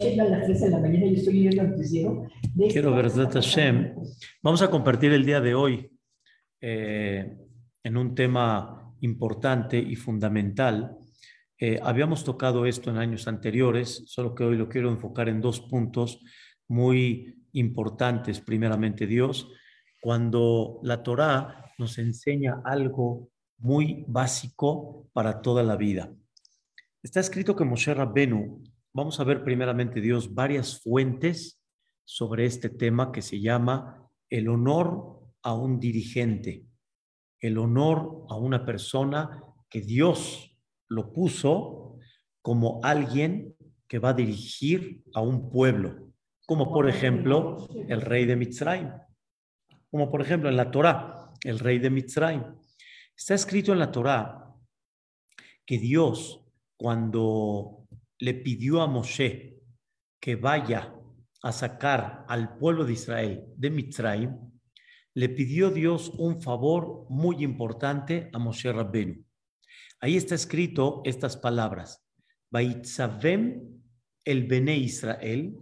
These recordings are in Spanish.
a las 3 de la mañana y estoy leyendo el noticiero. de Quiero verdad Hashem. Vamos a compartir el día de hoy eh, en un tema importante y fundamental. Eh, habíamos tocado esto en años anteriores, solo que hoy lo quiero enfocar en dos puntos muy importantes. Primeramente, Dios, cuando la Torá nos enseña algo muy básico para toda la vida. Está escrito que Moshe Rabbenu, vamos a ver primeramente Dios varias fuentes sobre este tema que se llama el honor a un dirigente, el honor a una persona que Dios lo puso como alguien que va a dirigir a un pueblo, como por ejemplo el rey de Mitzrayim, como por ejemplo en la Torá, el rey de Mitzrayim. Está escrito en la Torá que Dios cuando le pidió a Moshe que vaya a sacar al pueblo de Israel de Mitzrayim, le pidió Dios un favor muy importante a Moshe Rabbenu. Ahí está escrito estas palabras: Vaitzavem el Bene Israel,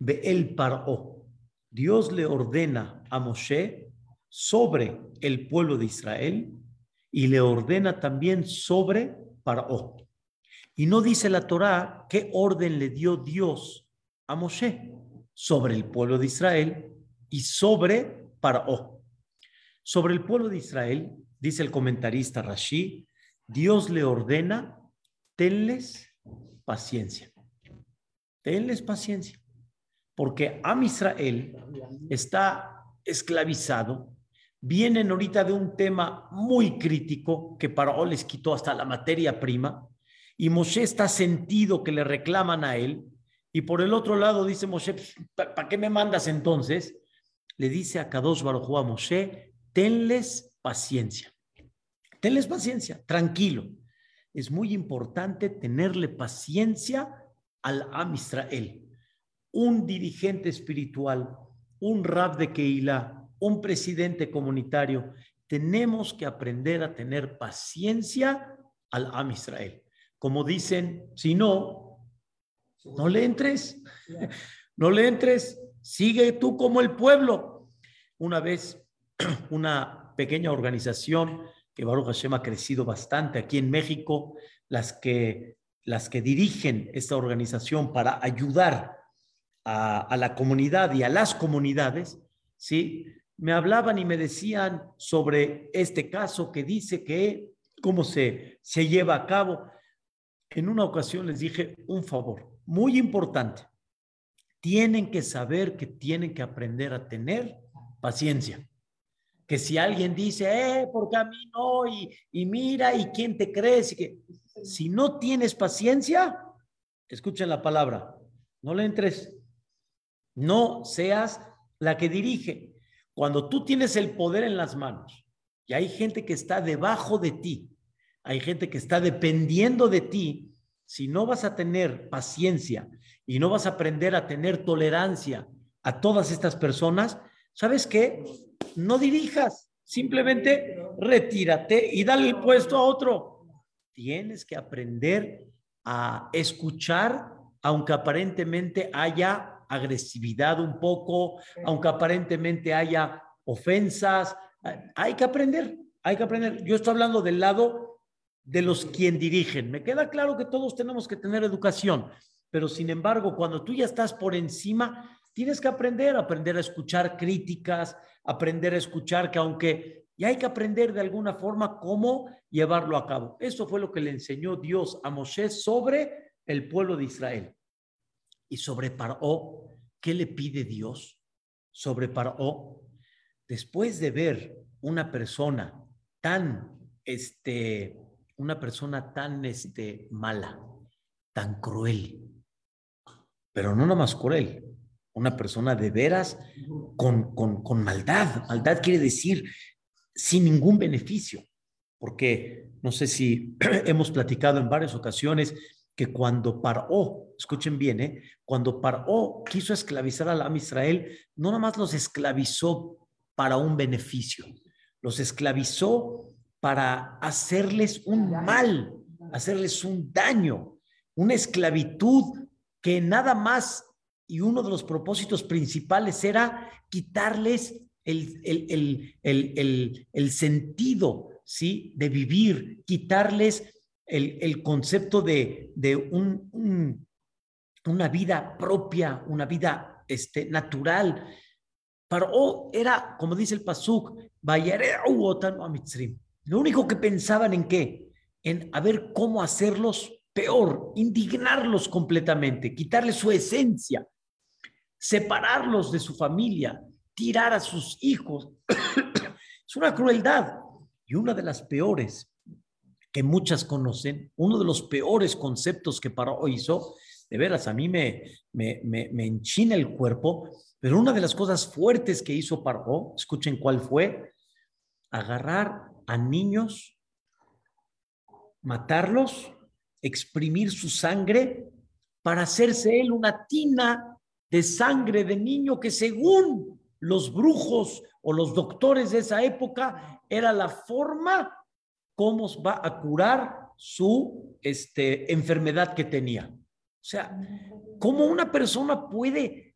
el Paró. Dios le ordena a Moshe sobre el pueblo de Israel y le ordena también sobre Paró. Y no dice la Torá qué orden le dio Dios a Moshe sobre el pueblo de Israel y sobre Paró. Sobre el pueblo de Israel, dice el comentarista Rashi, Dios le ordena, tenles paciencia. Tenles paciencia. Porque Am Israel está esclavizado. Vienen ahorita de un tema muy crítico que Paró les quitó hasta la materia prima. Y Moshe está sentido que le reclaman a él. Y por el otro lado dice Moshe, ¿para qué me mandas entonces? Le dice a Kadosh Baruj a Moshe, tenles paciencia. Tenles paciencia, tranquilo. Es muy importante tenerle paciencia al Am Israel. Un dirigente espiritual, un rab de Keilah, un presidente comunitario, tenemos que aprender a tener paciencia al Am Israel. Como dicen, si no, no le entres, no le entres, sigue tú como el pueblo. Una vez, una pequeña organización que Baruch Hashem ha crecido bastante aquí en México, las que, las que dirigen esta organización para ayudar a, a la comunidad y a las comunidades, ¿sí? me hablaban y me decían sobre este caso que dice que cómo se, se lleva a cabo. En una ocasión les dije un favor muy importante. Tienen que saber que tienen que aprender a tener paciencia. Que si alguien dice, eh, porque a mí no, y, y mira, y quién te crees, y que si no tienes paciencia, escuchen la palabra, no le entres, no seas la que dirige. Cuando tú tienes el poder en las manos y hay gente que está debajo de ti, hay gente que está dependiendo de ti, si no vas a tener paciencia y no vas a aprender a tener tolerancia a todas estas personas, ¿sabes qué? No dirijas, simplemente retírate y dale el puesto a otro. Tienes que aprender a escuchar, aunque aparentemente haya agresividad un poco, aunque aparentemente haya ofensas, hay que aprender, hay que aprender. Yo estoy hablando del lado de los quien dirigen. Me queda claro que todos tenemos que tener educación, pero sin embargo, cuando tú ya estás por encima, tienes que aprender, aprender a escuchar críticas, aprender a escuchar que aunque ya hay que aprender de alguna forma cómo llevarlo a cabo. Eso fue lo que le enseñó Dios a Moshe sobre el pueblo de Israel. Y sobre Paró, ¿qué le pide Dios? Sobre Paró, después de ver una persona tan, este, una persona tan, este, mala, tan cruel, pero no nomás cruel, una persona de veras con, con, con maldad. Maldad quiere decir sin ningún beneficio, porque no sé si hemos platicado en varias ocasiones que cuando Paró, escuchen bien, ¿eh? cuando Paró quiso esclavizar al Am Israel, no nomás los esclavizó para un beneficio, los esclavizó para hacerles un mal, hacerles un daño, una esclavitud que nada más y uno de los propósitos principales era quitarles el, el, el, el sentido ¿sí? de vivir, quitarles el, concepto de, de un, una vida propia, una vida este, natural. Paró era, como dice el Pasuk, lo único que pensaban en qué? En a ver cómo hacerlos peor, indignarlos completamente, quitarles su esencia, separarlos de su familia, tirar a sus hijos. es una crueldad. Y una de las peores que muchas conocen, uno de los peores conceptos que Paró hizo, de veras, a mí me, me, me, enchina el cuerpo, pero una de las cosas fuertes que hizo Paró, escuchen cuál fue, agarrar a niños, matarlos, exprimir su sangre para hacerse él una tina de sangre de niño que según los brujos o los doctores de esa época era la forma cómo va a curar su este, enfermedad que tenía. O sea, ¿cómo una persona puede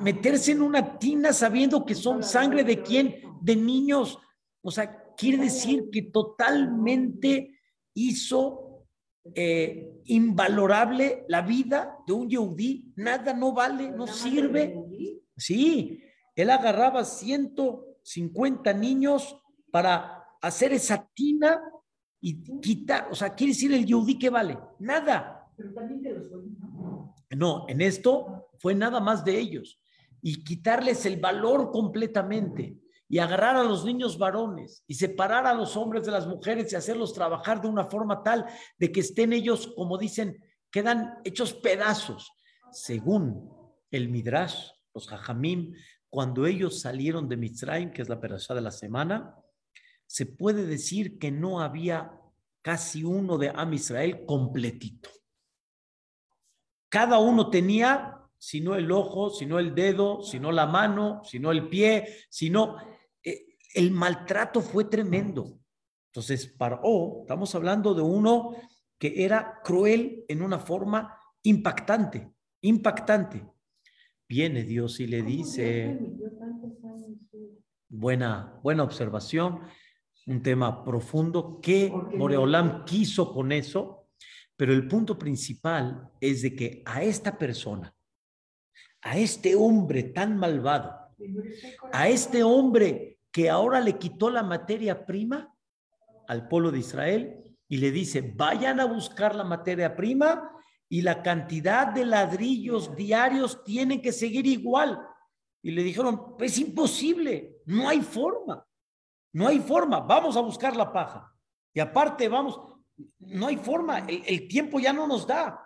meterse en una tina sabiendo que son sangre de quién? De niños. O sea, quiere decir que totalmente hizo eh, invalorable la vida de un yehudí. Nada no vale, no sirve. Sí, él agarraba 150 niños para hacer esa tina y quitar, o sea, quiere decir el yudí que vale, nada. Pero también de los No, en esto fue nada más de ellos y quitarles el valor completamente y agarrar a los niños varones y separar a los hombres de las mujeres y hacerlos trabajar de una forma tal de que estén ellos, como dicen, quedan hechos pedazos. Según el Midrash, los Jajamim, cuando ellos salieron de Mitzrayim, que es la perashá de la semana, se puede decir que no había casi uno de Am Israel completito. Cada uno tenía, si no el ojo, si no el dedo, si no la mano, si no el pie, si no... El maltrato fue tremendo. Entonces, para O, estamos hablando de uno que era cruel en una forma impactante, impactante. Viene Dios y le dice, buena, buena observación, un tema profundo. ¿Qué Moreolam quiso con eso? Pero el punto principal es de que a esta persona, a este hombre tan malvado, a este hombre que ahora le quitó la materia prima al pueblo de Israel y le dice, vayan a buscar la materia prima y la cantidad de ladrillos diarios tiene que seguir igual. Y le dijeron, es imposible, no hay forma, no hay forma, vamos a buscar la paja. Y aparte, vamos, no hay forma, el, el tiempo ya no nos da.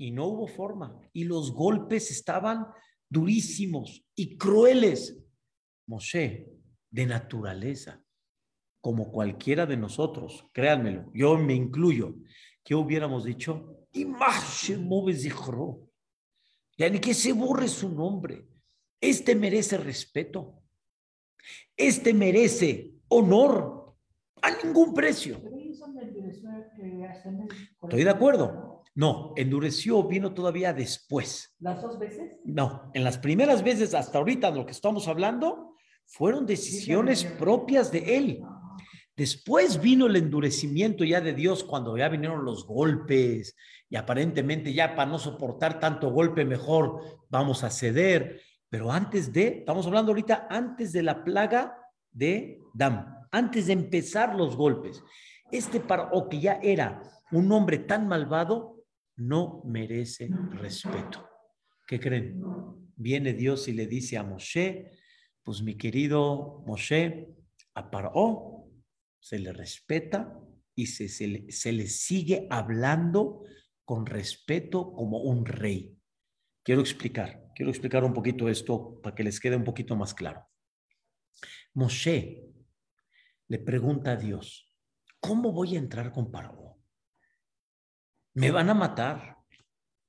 Y no hubo forma. Y los golpes estaban durísimos y crueles. Moshe, de naturaleza, como cualquiera de nosotros, créanmelo, yo me incluyo, ¿qué hubiéramos dicho? Ya ni que se borre su nombre. Este merece respeto. Este merece honor a ningún precio. Estoy de acuerdo. No, endureció vino todavía después. ¿Las dos veces? No, en las primeras veces hasta ahorita de lo que estamos hablando fueron decisiones propias de él. Después vino el endurecimiento ya de Dios cuando ya vinieron los golpes y aparentemente ya para no soportar tanto golpe mejor vamos a ceder. Pero antes de, estamos hablando ahorita antes de la plaga de Dam, antes de empezar los golpes. Este o que ya era un hombre tan malvado, no merece respeto. ¿Qué creen? Viene Dios y le dice a Moshe, pues mi querido Moshe, a Paró se le respeta y se, se, le, sigue hablando con respeto como un rey. Quiero explicar, quiero explicar un poquito esto para que les quede un poquito más claro. Moshe le pregunta a Dios, ¿cómo voy a entrar con Paró? Me van a matar.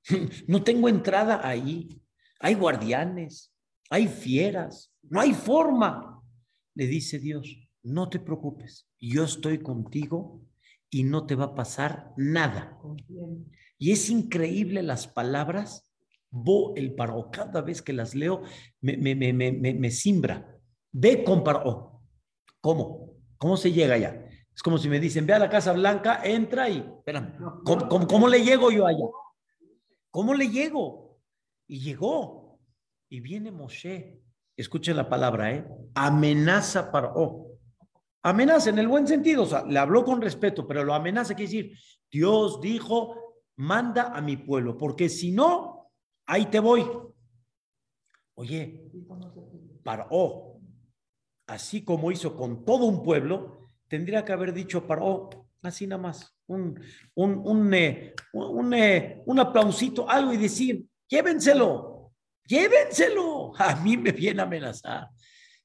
No tengo entrada ahí. Hay guardianes, hay fieras, no hay forma. Le dice Dios, no te preocupes, yo estoy contigo y no te va a pasar nada. Y es increíble las palabras, Bo el Paró, cada vez que las leo me, me, me, me, me simbra. Ve con Paró. ¿Cómo? ¿Cómo se llega allá? Es como si me dicen, ve a la Casa Blanca, entra y, espérame, ¿cómo, cómo, cómo le llego yo allá? ¿Cómo le llego? Y llegó. Y viene Moshe. Escuchen la palabra, ¿eh? Amenaza Paró. Amenaza en el buen sentido, o sea, le habló con respeto, pero lo amenaza quiere decir, Dios dijo, manda a mi pueblo, porque si no, ahí te voy. Oye, Paró, así como hizo con todo un pueblo, tendría que haber dicho Paró, así nada más, un, un, un, eh, un, eh, un aplausito, algo y decir, llévenselo, llévenselo. A mí me viene a amenazar,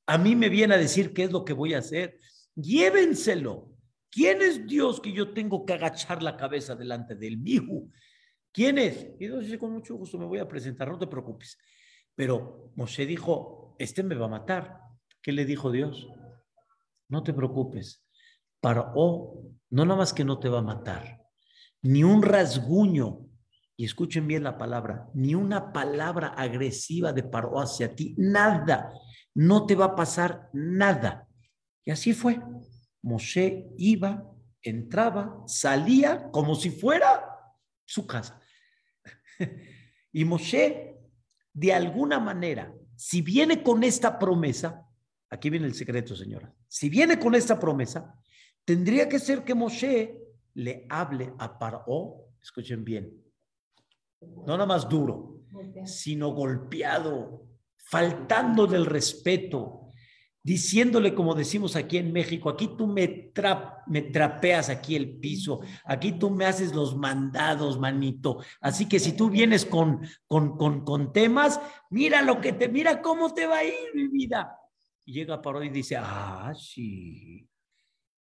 a mí me viene a decir qué es lo que voy a hacer. Llévenselo. ¿Quién es Dios que yo tengo que agachar la cabeza delante del mijo? ¿Quién es? Y Dios dice, con mucho gusto me voy a presentar, no te preocupes. Pero Moshe dijo, este me va a matar. ¿Qué le dijo Dios? No te preocupes. Paró, no nada más que no te va a matar, ni un rasguño, y escuchen bien la palabra, ni una palabra agresiva de Paró hacia ti, nada, no te va a pasar nada. Y así fue. Moshe iba, entraba, salía como si fuera su casa. Y Moshe, de alguna manera, si viene con esta promesa, aquí viene el secreto, señora, si viene con esta promesa, tendría que ser que Moshe le hable a Paró, escuchen bien, no nada más duro, sino golpeado, faltando del respeto, diciéndole, como decimos aquí en México, aquí tú me, tra me trapeas aquí el piso, aquí tú me haces los mandados, manito. Así que si tú vienes con, con, con, con temas, mira lo que te, mira cómo te va a ir, mi vida. Y llega Paró y dice, ah, sí,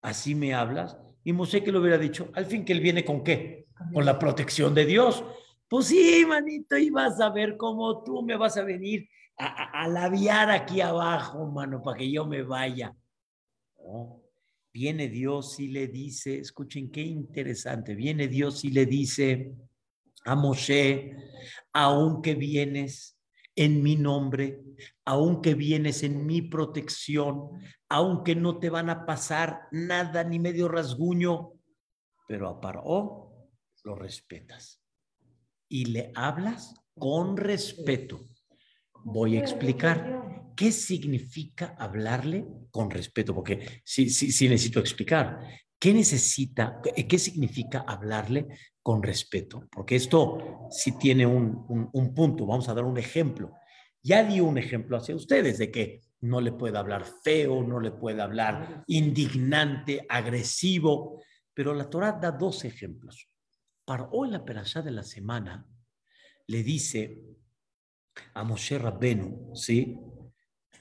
así me hablas. Y Mosé que lo hubiera dicho, al fin que él viene con qué? Con la protección de Dios. Pues sí, manito, y vas a ver cómo tú me vas a venir a, a, labiar aquí abajo, mano, para que yo me vaya. No. Viene Dios y le dice, escuchen qué interesante, viene Dios y le dice a Moshe, aunque vienes en mi nombre, aunque vienes en mi protección, aunque no te van a pasar nada ni medio rasguño, pero a Paró lo respetas y le hablas con respeto. Voy a explicar qué significa hablarle con respeto, porque sí, sí, sí necesito explicar. ¿Qué necesita, qué significa hablarle con respeto? Porque esto sí tiene un, un, un punto. Vamos a dar un ejemplo. Ya di un ejemplo hacia ustedes de que no le puede hablar feo, no le puede hablar indignante, agresivo, pero la Torah da dos ejemplos. Para hoy la perashá de la semana le dice a Moshe Rabbenu, ¿sí?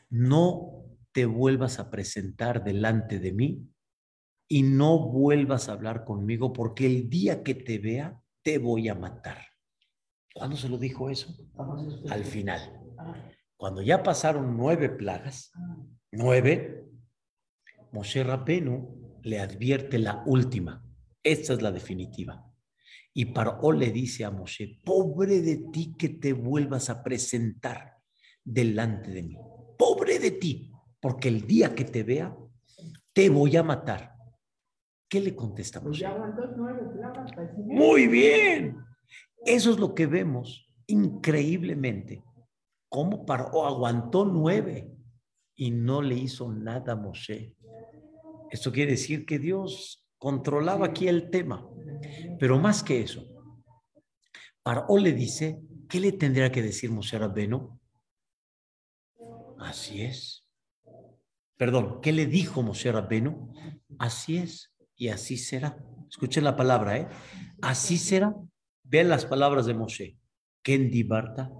No te vuelvas a presentar delante de mí y no vuelvas a hablar conmigo porque el día que te vea te voy a matar. ¿Cuándo se lo dijo eso? Al final. Cuando ya pasaron nueve plagas, nueve, Moshe Rabbenu le advierte la última. Esta es la definitiva. Y Paró le dice a Moshe, pobre de ti que te vuelvas a presentar delante de mí. Pobre de ti, porque el día que te vea, te voy a matar. ¿Qué le contesta Moshe? Muy bien. Eso es lo que vemos increíblemente. Cómo Paró aguantó nueve y no le hizo nada a Moshe. Esto quiere decir que Dios controlaba aquí el tema. Pero más que eso, Paró le dice, ¿qué le tendría que decir Moshe Rabbenu? Así es. Perdón, ¿qué le dijo Moshe Rabbenu? Así es y así será. Escuchen la palabra, ¿eh? Así será. Vean las palabras de Moshe. Kendi Barta,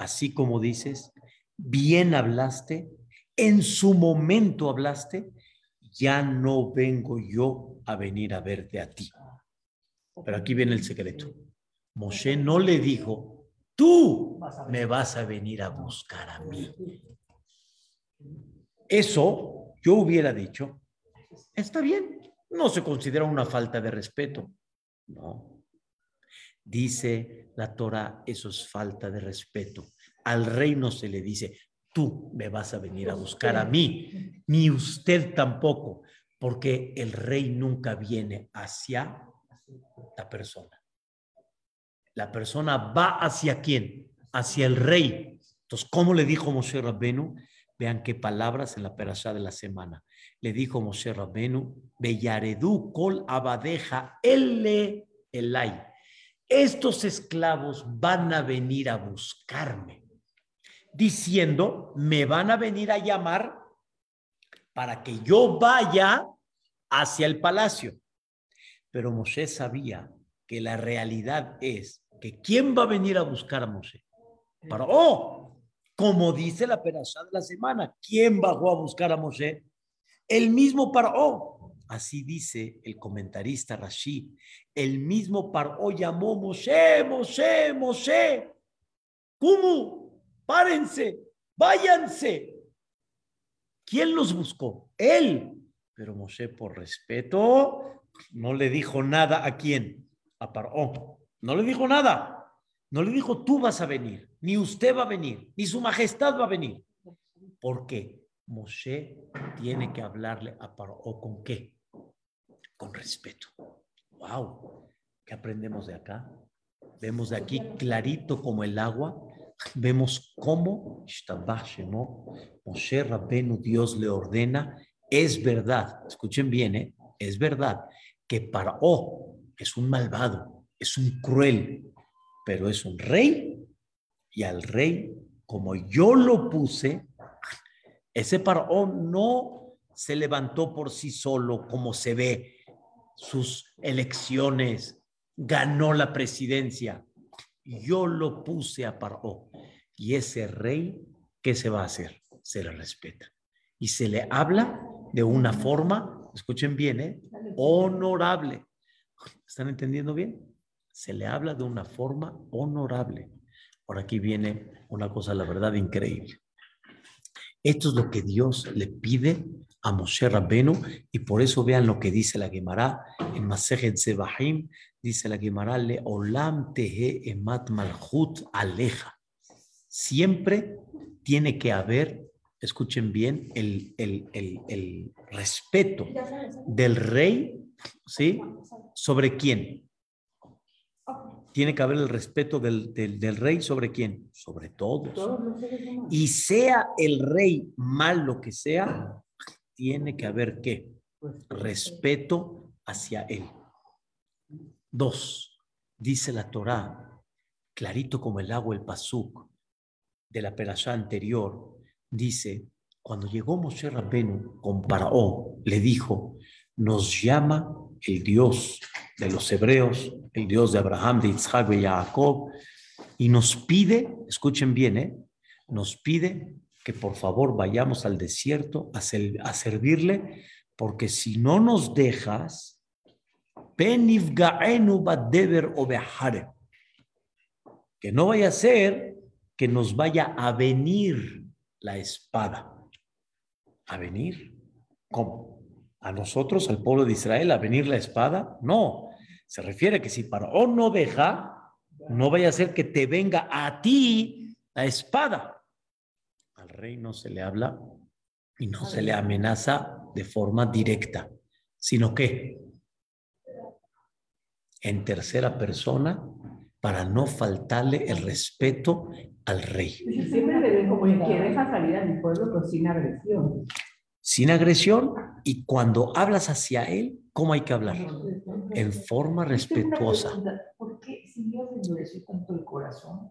así como dices, bien hablaste, en su momento hablaste, ya no vengo yo a venir a verte a ti. Pero aquí viene el secreto. Moshe no le dijo, tú me vas a venir a buscar a mí. Eso yo hubiera dicho, está bien, no se considera una falta de respeto. No. Dice la Torah, eso es falta de respeto. Al rey no se le dice, tú me vas a venir a buscar a mí, ni usted tampoco, porque el rey nunca viene hacia la persona. La persona va hacia quién? Hacia el rey. Entonces, ¿cómo le dijo Moshe Rabbenu? Vean qué palabras en la perashá de la semana. Le dijo Moshe Rabbenu, Bellaredú kol abadeja elle elay. Estos esclavos van a venir a buscarme, diciendo, me van a venir a llamar para que yo vaya hacia el palacio. Pero Moshe sabía que la realidad es que ¿quién va a venir a buscar a Moshe? Para, oh, como dice la perashá de la semana, ¿quién bajó a buscar a Moshe? El mismo Paró. Así dice el comentarista Rashid. El mismo Paró llamó Moshe, Moshe, Moshe. ¿Cómo? Párense, váyanse. ¿Quién los buscó? Él. Pero Moshe, por respeto, no le dijo nada a quién. A Paró. No le dijo nada. No le dijo, tú vas a venir, ni usted va a venir, ni su majestad va a venir. ¿Por qué? Moshe tiene que hablarle a Paró con qué? Con respeto. ¡Wow! ¿Qué aprendemos de acá? Vemos de aquí clarito como el agua. Vemos cómo Moshe Rabbenu Dios le ordena. Es verdad, escuchen bien, ¿eh? es verdad que Paró es un malvado, es un cruel, pero es un rey y al rey, como yo lo puse, ese Parón no se levantó por sí solo como se ve sus elecciones, ganó la presidencia. Yo lo puse a Paró. Y ese rey, ¿qué se va a hacer? Se le respeta. Y se le habla de una forma, escuchen bien, ¿eh? honorable. ¿Están entendiendo bien? Se le habla de una forma honorable. Por aquí viene una cosa, la verdad, increíble. Esto es lo que Dios le pide a Moshe Rabbenu y por eso vean lo que dice la Gemara en Masejet Zebahim, dice la Gemara le olam tehe emat malchut aleja. Siempre tiene que haber, escuchen bien, el, el, el, el respeto del rey, ¿sí? ¿Sobre quién? tiene que haber el respeto del, del, del, rey sobre quién? Sobre todos. Y sea el rey mal lo que sea, tiene que haber qué? Respeto hacia él. Dos, dice la Torá, clarito como el agua, el pasuk de la perashá anterior, dice, cuando llegó Moshe Rabbenu con Paraó, le dijo, nos llama el Dios de los hebreos, el Dios de Abraham, de Isaac, de Jacob, y nos pide, escuchen bien, ¿eh? nos pide que por favor vayamos al desierto a, a servirle, porque si no nos dejas, que no vaya a ser que nos vaya a venir la espada. ¿A venir? ¿Cómo? a nosotros, al pueblo de Israel, a venir la espada? No, se refiere a que si o no deja, no vaya a ser que te venga a ti la espada. Al rey no se le habla y no se le amenaza de forma directa, sino que en tercera persona para no faltarle el respeto al rey. Siempre le ven como que deja salir a mi pueblo, pero sin agresión sin agresión y cuando hablas hacia él, ¿cómo hay que hablar? En forma respetuosa. ¿Por qué si Dios endureció tanto el corazón?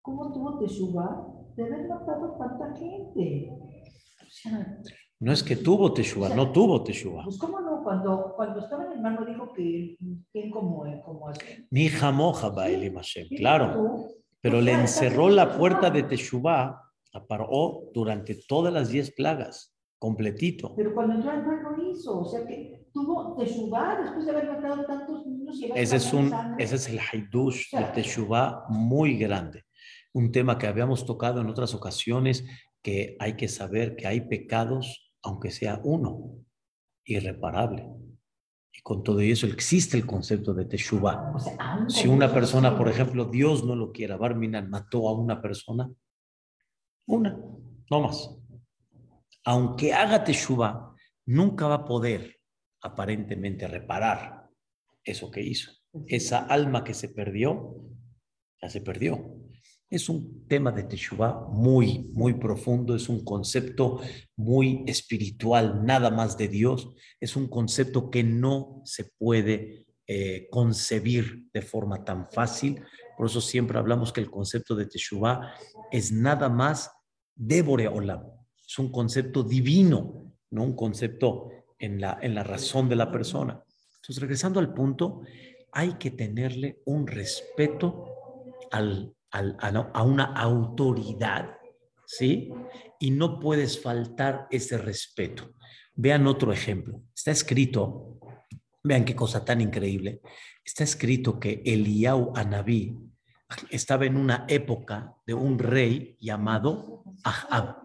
¿Cómo tuvo Teshuvah de haber matado tanta gente? O sea, no es que tuvo Teshuvah, o sea, no tuvo Teshuvah. Pues cómo no, cuando, cuando estaba en el mar no dijo que quién como, como hace. Ni jamoja Baelim Hashem, claro. Pero le encerró la puerta de Teshuvah a Paró durante todas las diez plagas completito. Pero cuando entró al mar no hizo, o sea que tuvo Teshuvah después de haber matado tantos niños. Y ese, es un, ese es el Haidush de Teshuvah muy grande. Un tema que habíamos tocado en otras ocasiones, que hay que saber que hay pecados, aunque sea uno, irreparable. Y con todo eso existe el concepto de Teshuvah. si una persona, por ejemplo, Dios no lo quiera, Barminan mató a una persona, una, no más. Aunque haga Teshuvah, nunca va a poder aparentemente reparar eso que hizo. Esa alma que se perdió, ya se perdió. Es un tema de Teshuvah muy, muy profundo, es un concepto muy espiritual, nada más de Dios. Es un concepto que no se puede eh, concebir de forma tan fácil. Por eso siempre hablamos que el concepto de Teshuvah es nada más de Boreolam. Es un concepto divino, no un concepto en la, en la razón de la persona. Entonces, regresando al punto, hay que tenerle un respeto al a, una autoridad, ¿sí? Y no puedes faltar ese respeto. Vean otro ejemplo. Está escrito, vean qué cosa tan increíble. Está escrito que Eliau Anabí estaba en una época de un rey llamado Ahab.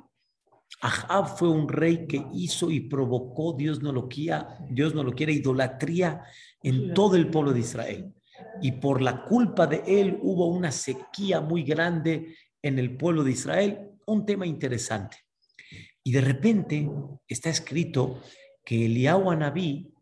Ahab fue un rey que hizo y provocó, Dios no lo quiera, Dios no lo quiere, idolatría en todo el pueblo de Israel y por la culpa de él hubo una sequía muy grande en el pueblo de Israel. Un tema interesante. Y de repente está escrito que Eliyahu Anabí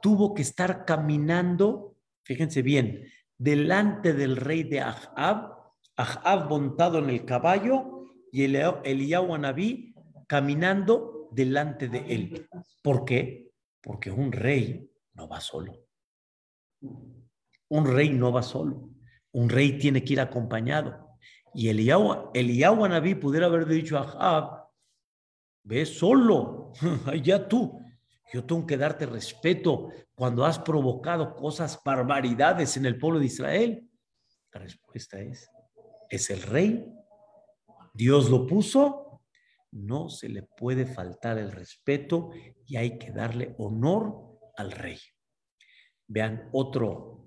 tuvo que estar caminando, fíjense bien, delante del rey de Ahab, Ahab montado en el caballo y Eliyahu Anabí caminando delante de él. ¿Por qué? Porque un rey no va solo. Un rey no va solo, un rey tiene que ir acompañado. Y Eliyahu, Eliyahu Anabí pudiera haber dicho a Ahab, ve solo, ya tú, yo tengo que darte respeto cuando has provocado cosas, barbaridades en el pueblo de Israel. La respuesta es, es el rey, Dios lo puso, no se le puede faltar el respeto y hay que darle honor al rey. Vean otro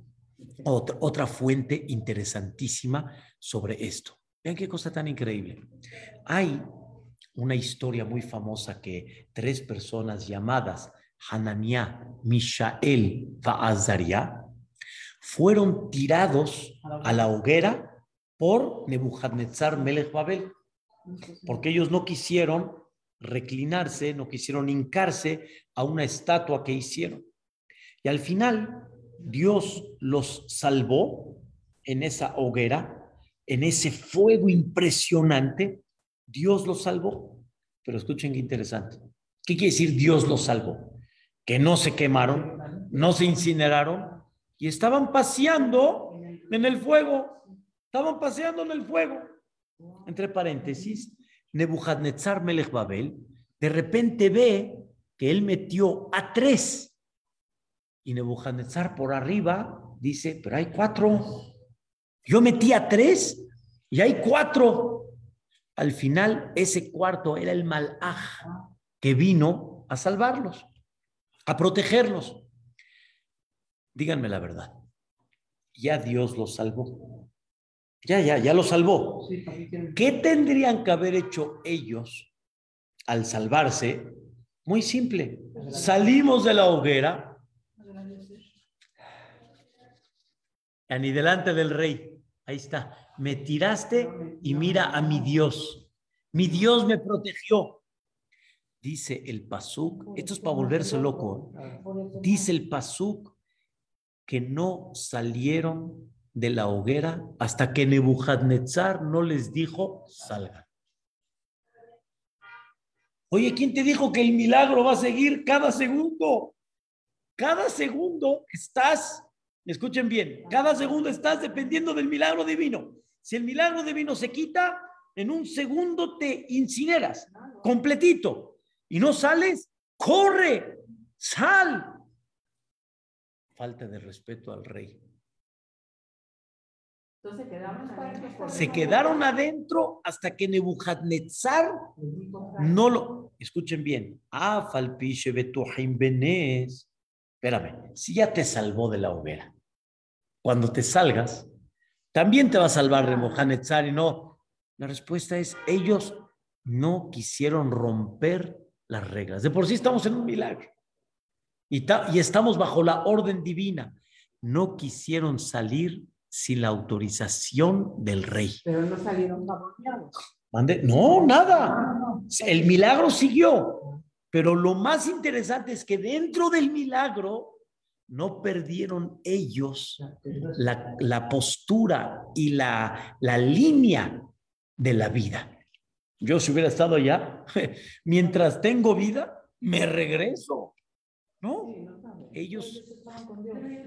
otra, fuente interesantísima sobre esto. Vean qué cosa tan increíble. Hay una historia muy famosa que tres personas llamadas Hananiah, Mishael, Azaria fueron tirados a la hoguera por Nebuchadnezzar Melech Babel, porque ellos no quisieron reclinarse, no quisieron hincarse a una estatua que hicieron. Y al final Dios los salvó en esa hoguera, en ese fuego impresionante. Dios los salvó. Pero escuchen qué interesante. ¿Qué quiere decir Dios los salvó? Que no se quemaron, no se incineraron y estaban paseando en el fuego. Estaban paseando en el fuego. Entre paréntesis, Nebuchadnezzar Melech Babel de repente ve que él metió a tres y Nebuchadnezzar por arriba dice, pero hay cuatro. Yo metí a tres y hay cuatro. Al final, ese cuarto era el malaj que vino a salvarlos, a protegerlos. Díganme la verdad. Ya Dios los salvó. Ya, ya, ya los salvó. ¿Qué tendrían que haber hecho ellos al salvarse? Muy simple. Salimos de la hoguera, ni delante del rey. Ahí está. Me tiraste y mira a mi Dios. Mi Dios me protegió. Dice el Pasuk, esto es para volverse loco. Dice el Pasuk que no salieron de la hoguera hasta que Nebuchadnezzar no les dijo salgan. Oye, ¿quién te dijo que el milagro va a seguir cada segundo? Cada segundo estás Escuchen bien, cada segundo estás dependiendo del milagro divino. Si el milagro divino se quita, en un segundo te incineras completito y no sales, corre, sal. Falta de respeto al rey. Se quedaron adentro hasta que Nebuchadnezzar no lo. Escuchen bien. Espérame, si ya te salvó de la hoguera, cuando te salgas, también te va a salvar de Mohanetzar y no. La respuesta es, ellos no quisieron romper las reglas. De por sí estamos en un milagro. y, y estamos bajo la orden divina. No quisieron salir sin la autorización del rey. Pero no salieron No, nada. El milagro siguió. Pero lo más interesante es que dentro del milagro no perdieron ellos la, la postura y la, la línea de la vida. Yo si hubiera estado allá, mientras tengo vida, me regreso. ¿No? Ellos,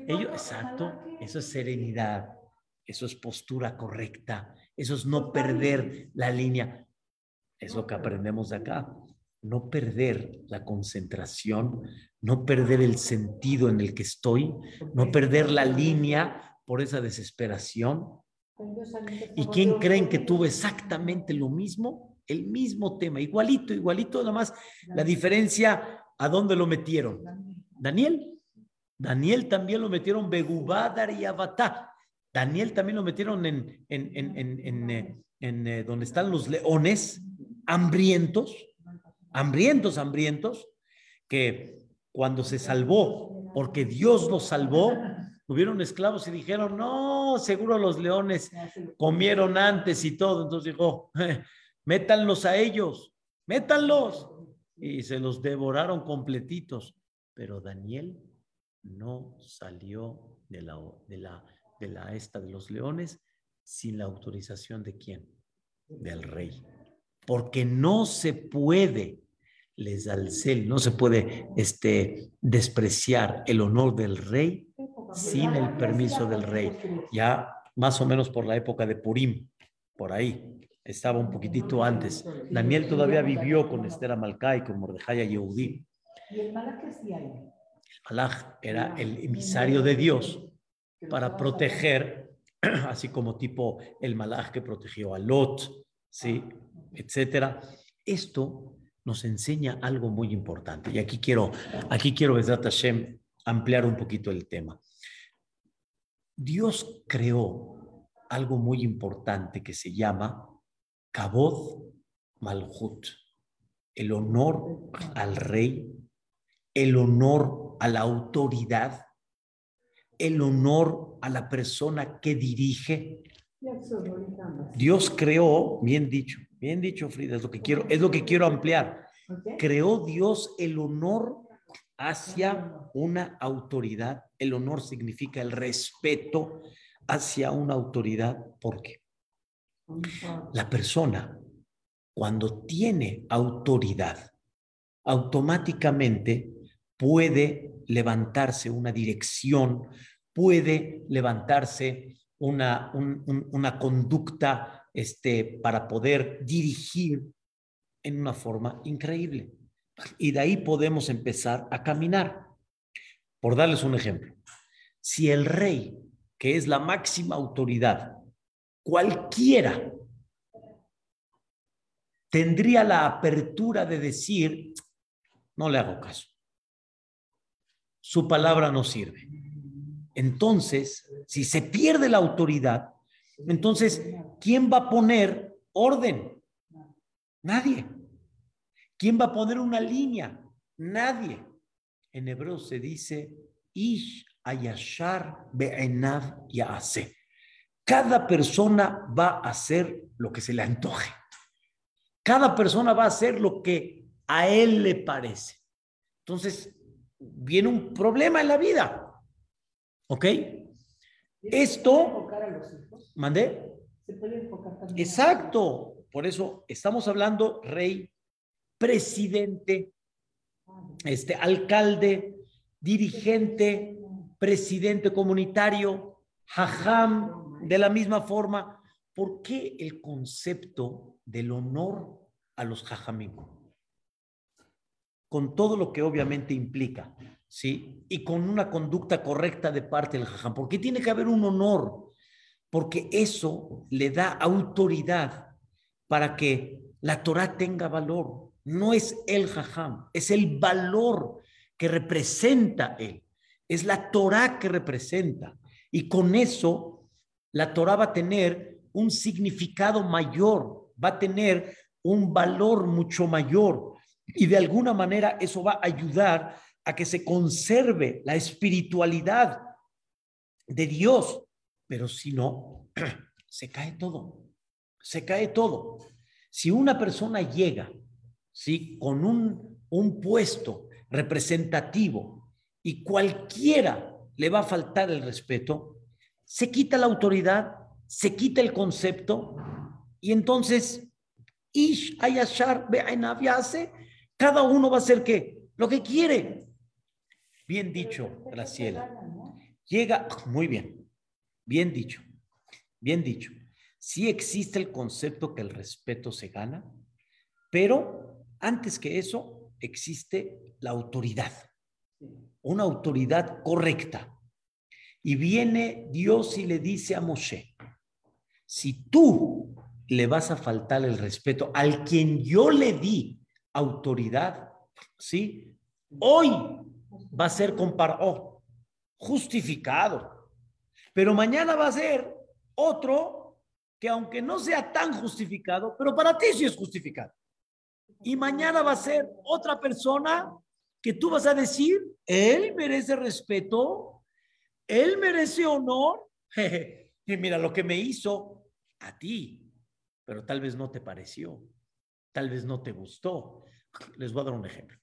ellos, exacto, eso es serenidad, eso es postura correcta, eso es no perder la línea. Es lo que aprendemos de acá. No perder la concentración, no perder el sentido en el que estoy, no perder la línea por esa desesperación. ¿Y quién creen que tuvo exactamente lo mismo? El mismo tema, igualito, igualito, nada más la diferencia a dónde lo metieron. Daniel. Daniel también lo metieron Begubadar y Avatá. Daniel también lo metieron en, en, en, en, en eh, eh, donde están los leones, hambrientos, hambrientos, hambrientos, que cuando se salvó, porque Dios los salvó, hubieron esclavos y dijeron, no, seguro los leones comieron antes y todo. Entonces dijo, métanlos a ellos, métanlos. Y se los devoraron completitos. Pero Daniel no salió de la, de la, de la esta de los leones sin la autorización de quién? Del rey. Porque no se puede, les cel, no se puede este, despreciar el honor del rey sin el permiso del rey. Ya más o menos por la época de Purim, por ahí, estaba un poquitito antes. Daniel todavía vivió con Esther Amalcá y con Mordejai Yehudí. ¿Y el ahí? Malach era el emisario de Dios para proteger, así como tipo el Malach que protegió a Lot, ¿sí? etcétera. Esto nos enseña algo muy importante. Y aquí quiero, aquí quiero, Besrat Hashem, ampliar un poquito el tema. Dios creó algo muy importante que se llama Kabod Malhut, el honor al rey, el honor a la autoridad, el honor a la persona que dirige. Dios creó, bien dicho, bien dicho Frida, es lo que quiero, es lo que quiero ampliar. Creó Dios el honor hacia una autoridad. El honor significa el respeto hacia una autoridad. porque La persona, cuando tiene autoridad, automáticamente puede levantarse una dirección, puede levantarse una, una conducta este, para poder dirigir en una forma increíble. Y de ahí podemos empezar a caminar. Por darles un ejemplo, si el rey, que es la máxima autoridad, cualquiera, tendría la apertura de decir, no le hago caso su palabra no sirve. Entonces, si se pierde la autoridad, entonces, ¿quién va a poner orden? Nadie. ¿Quién va a poner una línea? Nadie. En hebreo se dice, Ish ayashar be'enav ya'ase. Cada persona va a hacer lo que se le antoje. Cada persona va a hacer lo que a él le parece. Entonces, viene un problema en la vida. ¿Ok? Esto... ¿Mandé? Exacto. Por eso estamos hablando rey, presidente, este alcalde, dirigente, presidente comunitario, jajam, de la misma forma. ¿Por qué el concepto del honor a los jajamim? con todo lo que obviamente implica, ¿sí? Y con una conducta correcta de parte del jajam, porque tiene que haber un honor, porque eso le da autoridad para que la Torah tenga valor. No es el jajam, es el valor que representa él. Es la Torah que representa. Y con eso, la Torah va a tener un significado mayor, va a tener un valor mucho mayor y de alguna manera eso va a ayudar a que se conserve la espiritualidad de Dios, pero si no, se cae todo, se cae todo. Si una persona llega, ¿sí? Con un, un puesto representativo y cualquiera le va a faltar el respeto, se quita la autoridad, se quita el concepto y entonces, Ish Ayashar cada uno va a hacer qué? Lo que quiere. Bien dicho, Graciela. Llega, muy bien, bien dicho, bien dicho. Sí existe el concepto que el respeto se gana, pero antes que eso existe la autoridad, una autoridad correcta. Y viene Dios y le dice a Moshe, si tú le vas a faltar el respeto al quien yo le di autoridad, ¿sí? Hoy va a ser comparado, justificado, pero mañana va a ser otro que aunque no sea tan justificado, pero para ti sí es justificado. Y mañana va a ser otra persona que tú vas a decir, él merece respeto, él merece honor. y mira lo que me hizo a ti, pero tal vez no te pareció, tal vez no te gustó. Les voy a dar un ejemplo.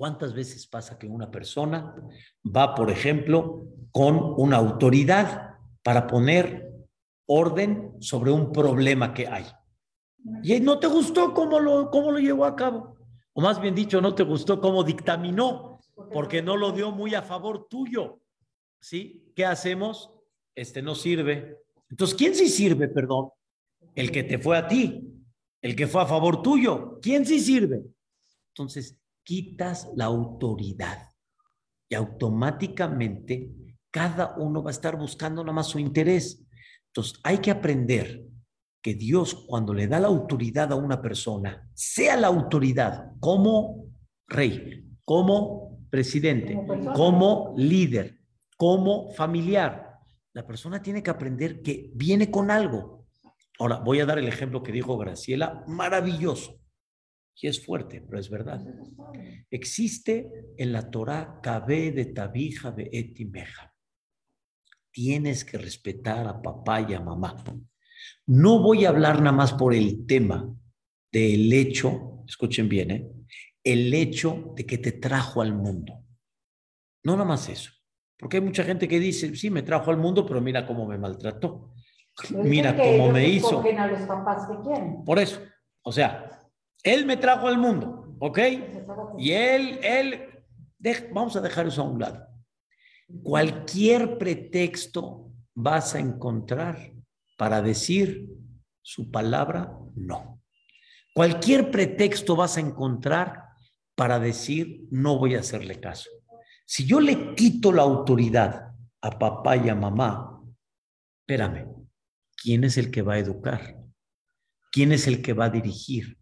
¿Cuántas veces pasa que una persona va, por ejemplo, con una autoridad para poner orden sobre un problema que hay? Y no te gustó cómo lo, cómo lo llevó a cabo. O más bien dicho, no te gustó cómo dictaminó, porque no lo dio muy a favor tuyo. ¿sí? ¿Qué hacemos? Este no sirve. Entonces, ¿quién sí sirve, perdón? El que te fue a ti, el que fue a favor tuyo. ¿Quién sí sirve? Entonces, quitas la autoridad y automáticamente cada uno va a estar buscando nada más su interés. Entonces, hay que aprender que Dios cuando le da la autoridad a una persona, sea la autoridad como rey, como presidente, como líder, como familiar. La persona tiene que aprender que viene con algo. Ahora, voy a dar el ejemplo que dijo Graciela, maravilloso. Y es fuerte, pero es verdad. Existe en la Torah Kabe de Tabija de Etimeja. Tienes que respetar a papá y a mamá. No voy a hablar nada más por el tema del hecho, escuchen bien, ¿eh? el hecho de que te trajo al mundo. No nada más eso. Porque hay mucha gente que dice, sí, me trajo al mundo, pero mira cómo me maltrató. Mira cómo me hizo. A los papás que quieren. Por eso, o sea, él me trajo al mundo, ¿ok? Y él, él, vamos a dejar eso a un lado. Cualquier pretexto vas a encontrar para decir su palabra no. Cualquier pretexto vas a encontrar para decir no voy a hacerle caso. Si yo le quito la autoridad a papá y a mamá, espérame, ¿quién es el que va a educar? ¿Quién es el que va a dirigir?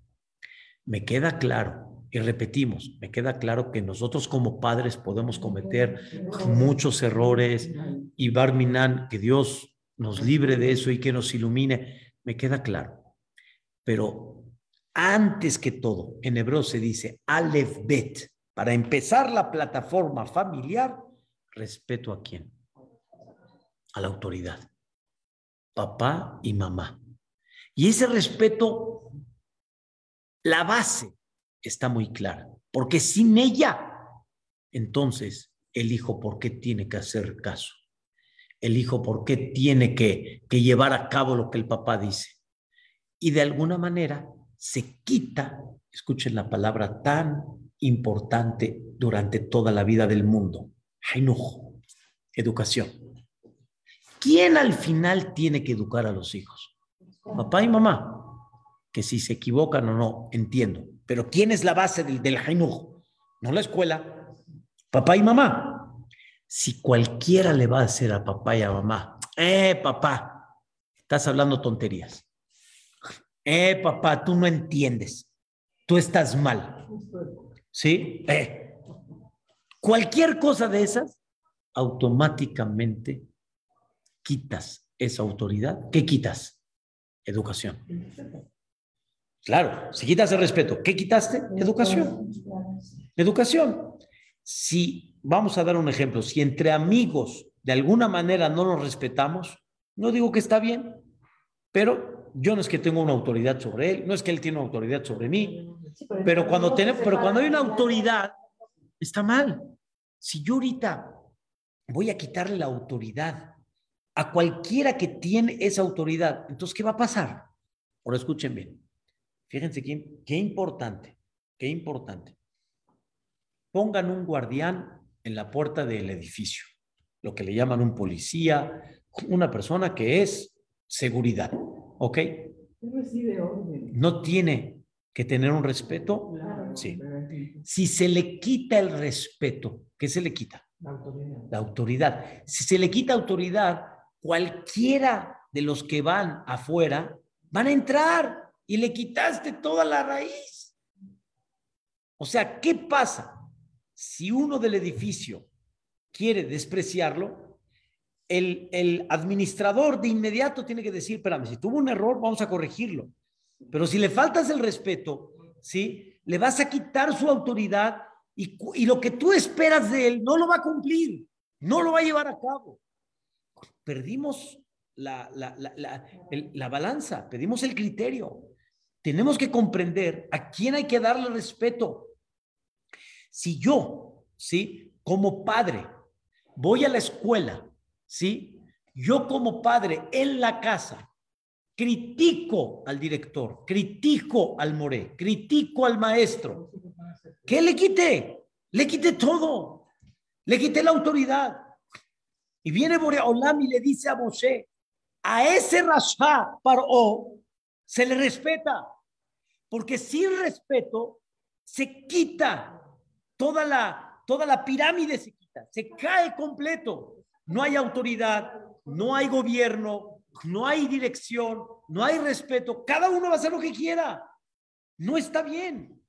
Me queda claro, y repetimos, me queda claro que nosotros como padres podemos cometer muchos errores y Barminan, que Dios nos libre de eso y que nos ilumine, me queda claro. Pero antes que todo, en hebreo se dice Aleph Bet, para empezar la plataforma familiar, respeto a quién? A la autoridad. Papá y mamá. Y ese respeto, la base está muy clara, porque sin ella, entonces el hijo, ¿por qué tiene que hacer caso? El hijo, ¿por qué tiene que, que llevar a cabo lo que el papá dice? Y de alguna manera se quita, escuchen la palabra tan importante durante toda la vida del mundo. Hainuj, educación. ¿Quién al final tiene que educar a los hijos? Papá y mamá. Que si se equivocan o no, entiendo. Pero ¿quién es la base del, del No la escuela. Papá y mamá. Si cualquiera le va a hacer a papá y a mamá, eh, papá, estás hablando tonterías. Eh, papá, tú no entiendes. Tú estás mal. ¿sí? Eh, cualquier cosa de esas, automáticamente quitas esa autoridad. ¿Qué quitas? Educación. Claro, si quitas el respeto, ¿qué quitaste? Educación. Educación. si, vamos a dar un ejemplo, si entre amigos de alguna manera no nos respetamos, no digo que está bien, pero yo no es que tengo una autoridad sobre él, no es que él tiene una autoridad sobre mí, pero cuando, tenemos, pero cuando hay una autoridad, está mal. Si yo ahorita voy a quitarle la autoridad a cualquiera que tiene esa autoridad, entonces, ¿qué va a pasar? Ahora escuchen bien. Fíjense qué, qué importante, qué importante pongan un guardián en la puerta del edificio, lo que le llaman un policía, una persona que es seguridad, ¿ok? No tiene que tener un respeto. Sí. Si se le quita el respeto, ¿qué se le quita? La autoridad. La autoridad. Si se le quita autoridad, cualquiera de los que van afuera van a entrar y le quitaste toda la raíz. O sea, ¿qué pasa? si uno del edificio quiere despreciarlo, el, el, administrador de inmediato tiene que decir, espérame, si tuvo un error, vamos a corregirlo. Pero si le faltas el respeto, ¿sí? Le vas a quitar su autoridad y, y lo que tú esperas de él no lo va a cumplir, no lo va a llevar a cabo. Perdimos la, la, la, la balanza, pedimos el criterio. Tenemos que comprender a quién hay que darle respeto, si yo, ¿sí? Como padre, voy a la escuela, ¿sí? Yo como padre en la casa critico al director, critico al moré, critico al maestro. ¿Qué le quité? Le quité todo. Le quité la autoridad. Y viene Boreolam y le dice a Moshe, a ese Rasha Paró se le respeta, porque sin respeto se quita toda la, toda la pirámide se quita, se cae completo. No hay autoridad, no hay gobierno, no hay dirección, no hay respeto. Cada uno va a hacer lo que quiera. No está bien.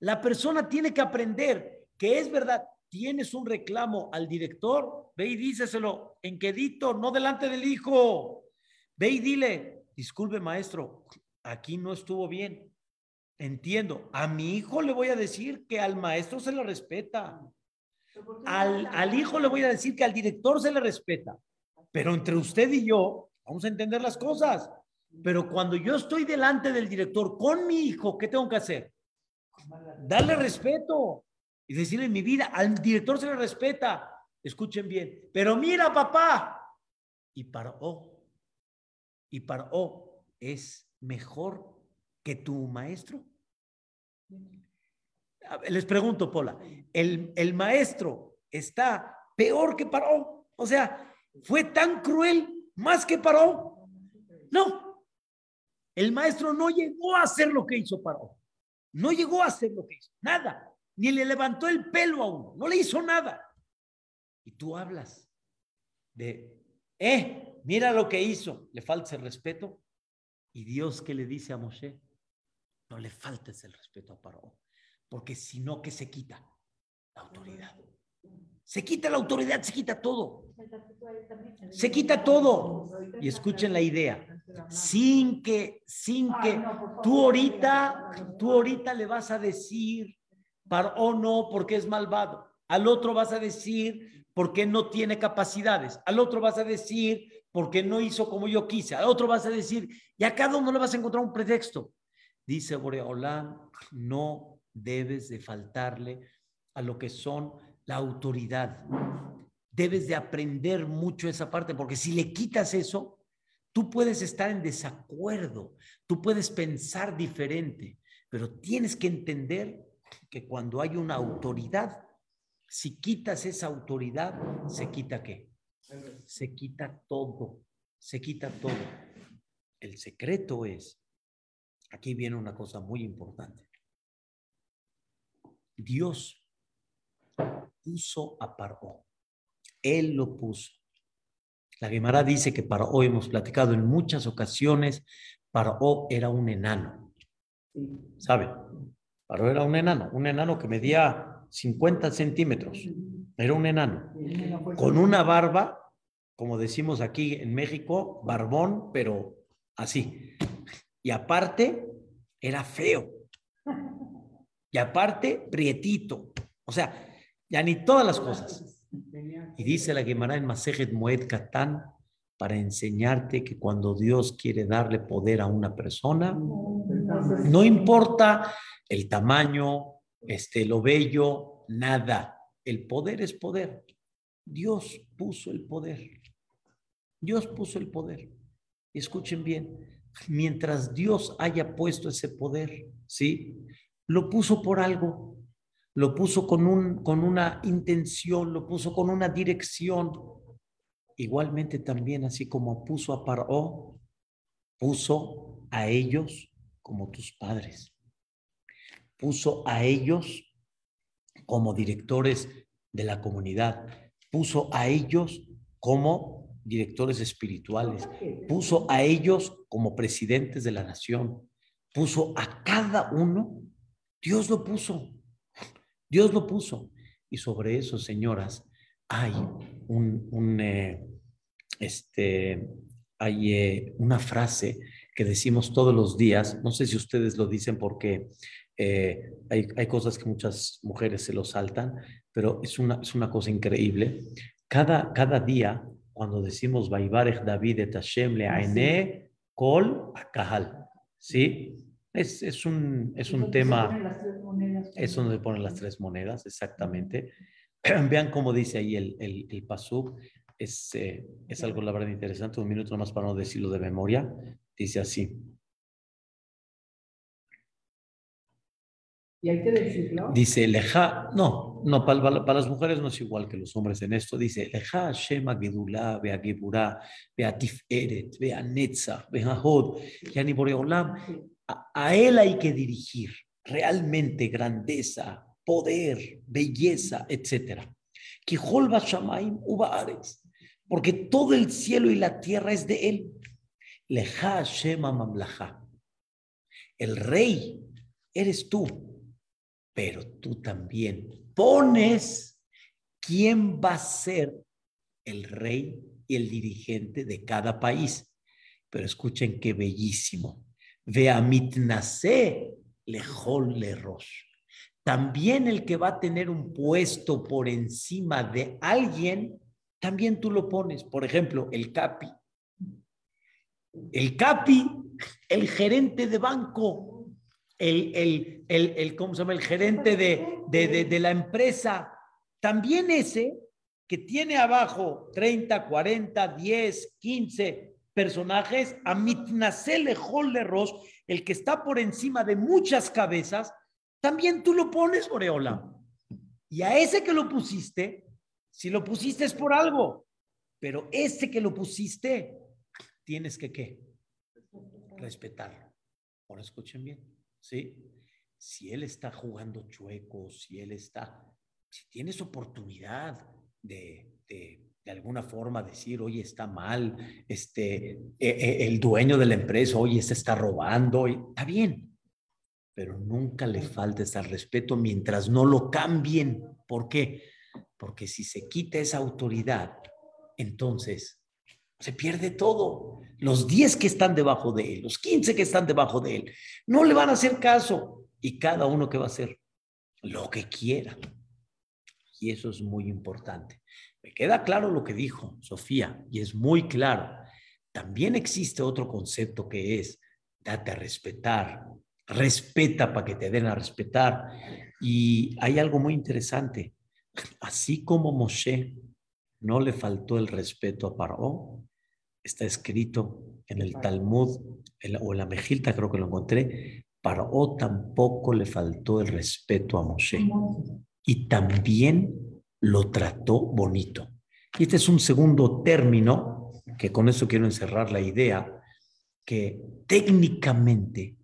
La persona tiene que aprender que es verdad. Tienes un reclamo al director, ve y díceselo en quedito, no delante del hijo. Ve y dile, disculpe maestro, aquí no estuvo bien. Entiendo. A mi hijo le voy a decir que al maestro se le respeta. Al, al hijo le voy a decir que al director se le respeta. Pero entre usted y yo, vamos a entender las cosas. Pero cuando yo estoy delante del director con mi hijo, ¿qué tengo que hacer? Darle respeto y decirle mi vida, al director se le respeta. Escuchen bien. Pero mira, papá. Y paró. Y paró es mejor que tu maestro? Les pregunto, Pola, ¿el, el maestro está peor que Paró? O sea, ¿fue tan cruel más que Paró? No. El maestro no llegó a hacer lo que hizo Paró. No llegó a hacer lo que hizo. Nada. Ni le levantó el pelo a uno. No le hizo nada. Y tú hablas de, eh, mira lo que hizo. Le falta el respeto. Y Dios que le dice a Moshe, no le faltes el respeto a Paró, porque si no, que se quita la autoridad. Se quita la autoridad, se quita todo. Se quita todo. Y escuchen la idea. Sin que, sin que tú ahorita, tú ahorita le vas a decir, Paró no, porque es malvado. Al otro vas a decir, porque no tiene capacidades. Al otro vas a decir, porque no hizo como yo quise. Al otro vas a decir, y a cada uno le vas a encontrar un pretexto. Dice Boreolán, no debes de faltarle a lo que son la autoridad. Debes de aprender mucho esa parte, porque si le quitas eso, tú puedes estar en desacuerdo, tú puedes pensar diferente, pero tienes que entender que cuando hay una autoridad, si quitas esa autoridad, se quita qué? Se quita todo, se quita todo. El secreto es Aquí viene una cosa muy importante. Dios puso a Paró. Él lo puso. La Gemara dice que Paró, hemos platicado en muchas ocasiones, Paró era un enano. ¿Sabe? Paró era un enano, un enano que medía 50 centímetros. Era un enano. Con una barba, como decimos aquí en México, barbón, pero así. Y aparte, era feo. Y aparte, prietito. O sea, ya ni todas las cosas. Y dice la Gemara en Masejet Moed Katan para enseñarte que cuando Dios quiere darle poder a una persona, no importa el tamaño, este, lo bello, nada. El poder es poder. Dios puso el poder. Dios puso el poder. Escuchen bien, mientras Dios haya puesto ese poder, ¿sí? Lo puso por algo, lo puso con, un, con una intención, lo puso con una dirección. Igualmente también, así como puso a Paró, puso a ellos como tus padres. Puso a ellos como directores de la comunidad. Puso a ellos como directores espirituales. Puso a ellos como presidentes de la nación. Puso a cada uno. Dios lo puso. Dios lo puso. Y sobre eso, señoras, hay un, eh, este, hay eh, una frase que decimos todos los días. No sé si ustedes lo dicen porque eh, hay, hay, cosas que muchas mujeres se lo saltan, pero es una, es una cosa increíble. Cada, cada día, cuando decimos Vaivarech David et Hashem le kol akahal, ¿sí? Es, es un, es un tema. Es donde ponen las tres monedas, exactamente. Vean cómo dice ahí el, el, el pasuk. Es, eh, es algo, la verdad, interesante. Un minuto más para no decirlo de memoria. Dice así. Y hay que decirlo. Dice, leja, no, no, para, para, las mujeres no es igual que los hombres en esto. Dice, leja Shema Gedulá, Bea Geburá, Bea Tiferet, Bea Netza, Bea Hod, Yani Boreolam. A, a él hay que dirigir realmente grandeza, poder, belleza, etc. Que Holba Shamaim Ubaares, porque todo el cielo y la tierra es de él. Leja Shema Mamlaja. El rey eres tú pero tú también pones quién va a ser el rey y el dirigente de cada país. Pero escuchen qué bellísimo. Vea mitnase lejol leros. También el que va a tener un puesto por encima de alguien, también tú lo pones. Por ejemplo, el CAPI. El CAPI, el gerente de banco, el, el, el, el ¿cómo se llama? El gerente de, de, de, de, la empresa, también ese que tiene abajo 30, 40, 10, 15 personajes, a Mitnasele Holleros, el que está por encima de muchas cabezas, también tú lo pones, Oreola. Y a ese que lo pusiste, si lo pusiste es por algo, pero ese que lo pusiste, tienes que qué? Respetarlo. Ahora escuchen bien. ¿Sí? Si él está jugando chueco, si él está, si tienes oportunidad de, de, de alguna forma decir, oye, está mal, este, eh, eh, el dueño de la empresa, oye, se está robando, está bien, pero nunca le faltes al respeto mientras no lo cambien. ¿Por qué? Porque si se quita esa autoridad, entonces se pierde todo. Los 10 que están debajo de él, los 15 que están debajo de él, no le van a hacer caso. Y cada uno que va a hacer lo que quiera. Y eso es muy importante. Me queda claro lo que dijo Sofía, y es muy claro. También existe otro concepto que es, date a respetar, respeta para que te den a respetar. Y hay algo muy interesante. Así como Moshe no le faltó el respeto a Paró, está escrito en el Talmud o en la Mejilta, creo que lo encontré, Paró tampoco le faltó el respeto a Moshe y también lo trató bonito. Y este es un segundo término, que con eso quiero encerrar la idea, que técnicamente,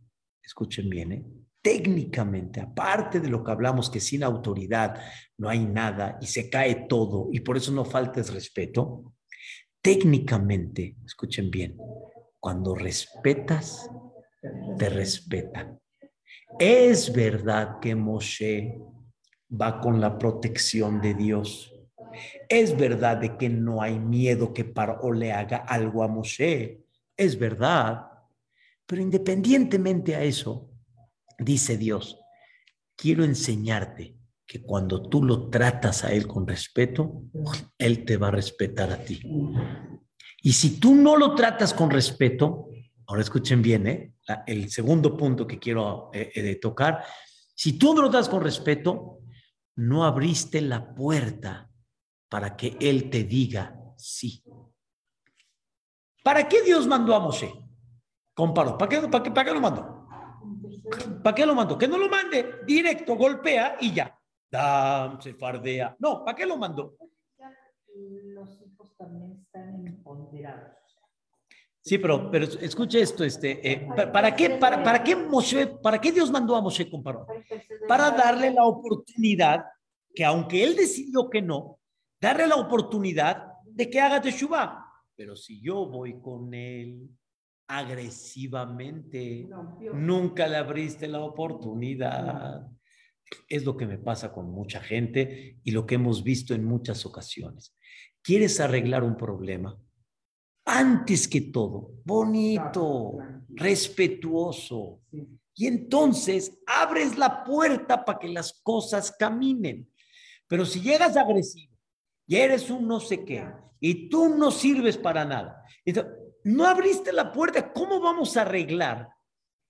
escuchen bien, ¿eh? técnicamente, aparte de lo que hablamos, que sin autoridad no hay nada y se cae todo y por eso no faltes respeto, técnicamente, escuchen bien, cuando respetas, te respetan. Es verdad que Moshe va con la protección de Dios. Es verdad de que no hay miedo que Paro le haga algo a Moshe. Es verdad. Pero independientemente a eso, dice Dios, quiero enseñarte que cuando tú lo tratas a él con respeto, él te va a respetar a ti. Y si tú no lo tratas con respeto, ahora escuchen bien, ¿eh? el segundo punto que quiero eh, eh, tocar, si tú no lo tratas con respeto, no abriste la puerta para que él te diga sí. ¿Para qué Dios mandó a Moshe? Comparo, ¿para qué, para, qué, ¿para qué lo mandó? ¿Para qué lo mandó? Que no lo mande directo, golpea y ya. Dam, se fardea. No, ¿para qué lo mandó? Los hijos también están empoderados. Sí, pero, pero escuche esto, este, eh, ¿para, qué, para, para, qué Moshe, ¿para qué Dios mandó a Moshe con Parón? Para darle la oportunidad, que aunque él decidió que no, darle la oportunidad de que haga Teshuvah. Pero si yo voy con él agresivamente, nunca le abriste la oportunidad. Es lo que me pasa con mucha gente y lo que hemos visto en muchas ocasiones. ¿Quieres arreglar un problema? Antes que todo, bonito, respetuoso. Y entonces abres la puerta para que las cosas caminen. Pero si llegas agresivo y eres un no sé qué, y tú no sirves para nada. no abriste la puerta. ¿Cómo vamos a arreglar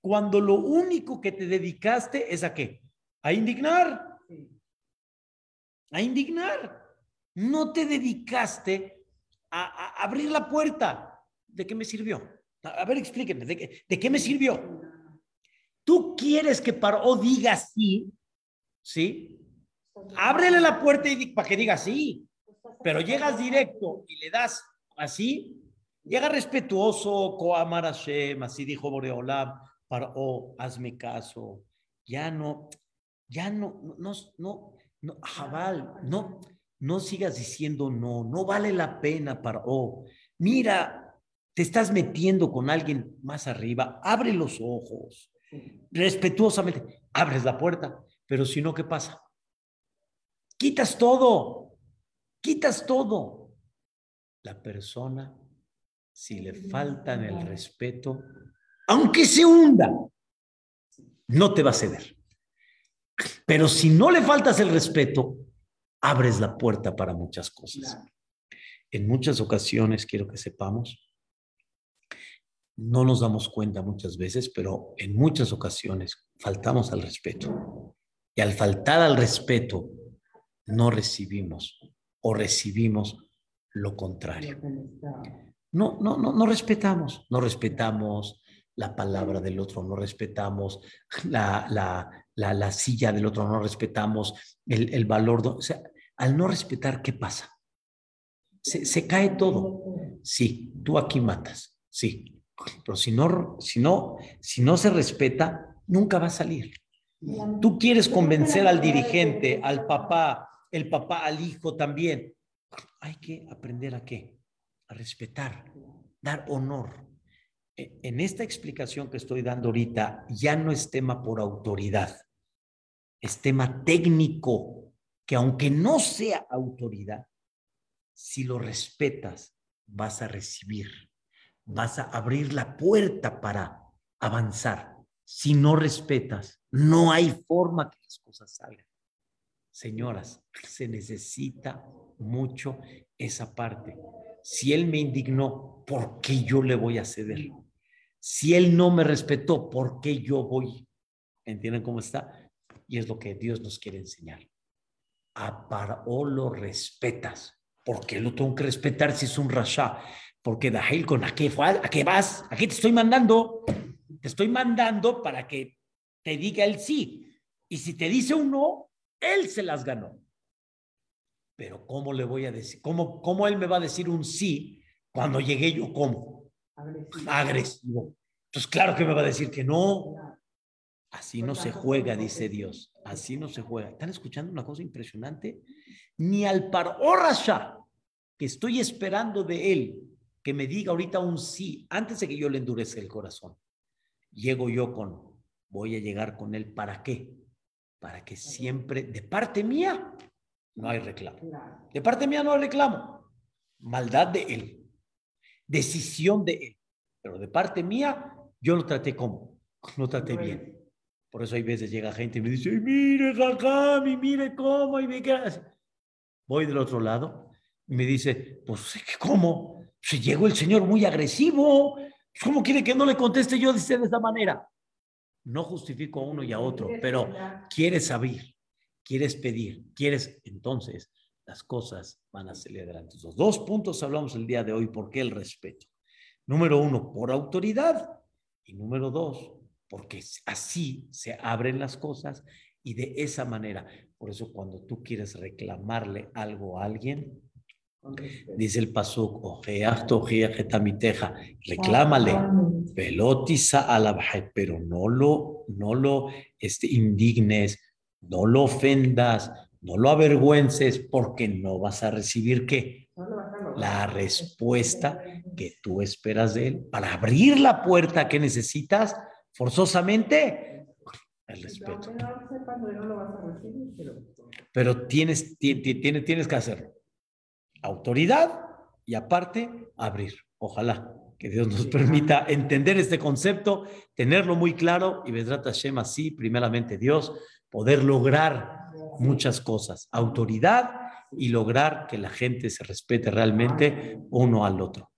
cuando lo único que te dedicaste es a qué? A indignar. A indignar. No te dedicaste a, abrir la puerta. ¿De qué me sirvió? A, ver, explíquenme, ¿de, ¿de, qué me sirvió? Tú quieres que Paró diga sí, ¿sí? Ábrele la puerta y para que diga sí. Pero llegas directo y le das así, llega respetuoso, Koamar Hashem, así dijo Boreolam, para, oh, hazme caso, ya no, ya no, no, no, no, Jabal, no, no sigas diciendo no, no vale la pena para, oh, mira, te estás metiendo con alguien más arriba, abre los ojos, respetuosamente, abres la puerta, pero si no, ¿qué pasa? Quitas todo, quitas todo. La persona, si le faltan el respeto, aunque se hunda, no te va a ceder. Pero si no le faltas el respeto, abres la puerta para muchas cosas. En muchas ocasiones, quiero que sepamos, no nos damos cuenta muchas veces, pero en muchas ocasiones faltamos al respeto. Y al faltar al respeto, no recibimos o recibimos lo contrario. No, no, no, no respetamos, no respetamos la palabra del otro, no respetamos la, la, la, la silla del otro, no respetamos el, el valor. o sea, al no respetar, ¿qué pasa? Se, se, cae todo. Sí, tú aquí matas, sí. Pero si no, si no, si no se respeta, nunca va a salir. Tú quieres convencer al dirigente, al papá, el papá al hijo también. Hay que aprender a qué? A respetar, dar honor. E, en esta explicación que estoy dando ahorita, ya no es tema por autoridad, es tema técnico, que aunque no sea autoridad, si lo respetas, vas a recibir, vas a abrir la puerta para avanzar. Si no respetas, no hay forma que las cosas salgan. Señoras, se necesita mucho esa parte. Si él me indignó, ¿por qué yo le voy a ceder? Si él no me respetó, ¿por qué yo voy? ¿Entienden cómo está? Y es lo que Dios nos quiere enseñar. A Paró lo respetas. ¿Por qué lo tengo que respetar si es un rasha? Porque Dahil, ¿con a qué, a qué vas? ¿A qué te estoy mandando? Te estoy mandando para que te diga el sí. Y si te dice un no, él se las ganó. Pero ¿cómo le voy a decir? ¿Cómo, cómo él me va a decir un sí cuando llegué yo como? Agresivo. Agresivo. Pues claro que me va a decir que no. Así no se juega, dice Dios. Así no se juega. ¿Están escuchando una cosa impresionante? Ni al par Rasha, que estoy esperando de él, que me diga ahorita un sí, antes de que yo le endurece el corazón. Llego yo con, voy a llegar con él, ¿para qué? para que siempre, de parte mía, no hay reclamo. De parte mía no hay reclamo. Maldad de él. Decisión de él. Pero de parte mía, yo lo traté como, lo traté bien. Por eso hay veces llega gente y me dice, mire, Jajami, mire cómo, y me Voy del otro lado y me dice, pues, ¿cómo? Se llegó el señor muy agresivo. ¿Cómo quiere que no le conteste yo de esa manera? No justifico a uno y a otro, pero quieres saber, quieres pedir, quieres, entonces las cosas van a salir adelante. Los dos puntos hablamos el día de hoy. ¿Por qué el respeto? Número uno, por autoridad. Y número dos, porque así se abren las cosas y de esa manera. Por eso cuando tú quieres reclamarle algo a alguien, dice el pasuk, reclámale, pelotiza a la pero no lo, no lo este, indignes, no lo ofendas, no lo avergüences, porque no vas a recibir qué? La respuesta que tú esperas de él para abrir la puerta que necesitas forzosamente el respeto. Pero tienes, tienes, tienes que hacerlo. Autoridad y aparte abrir. Ojalá que Dios nos permita entender este concepto, tenerlo muy claro y Vedrat Hashem así, primeramente Dios, poder lograr muchas cosas. Autoridad y lograr que la gente se respete realmente uno al otro.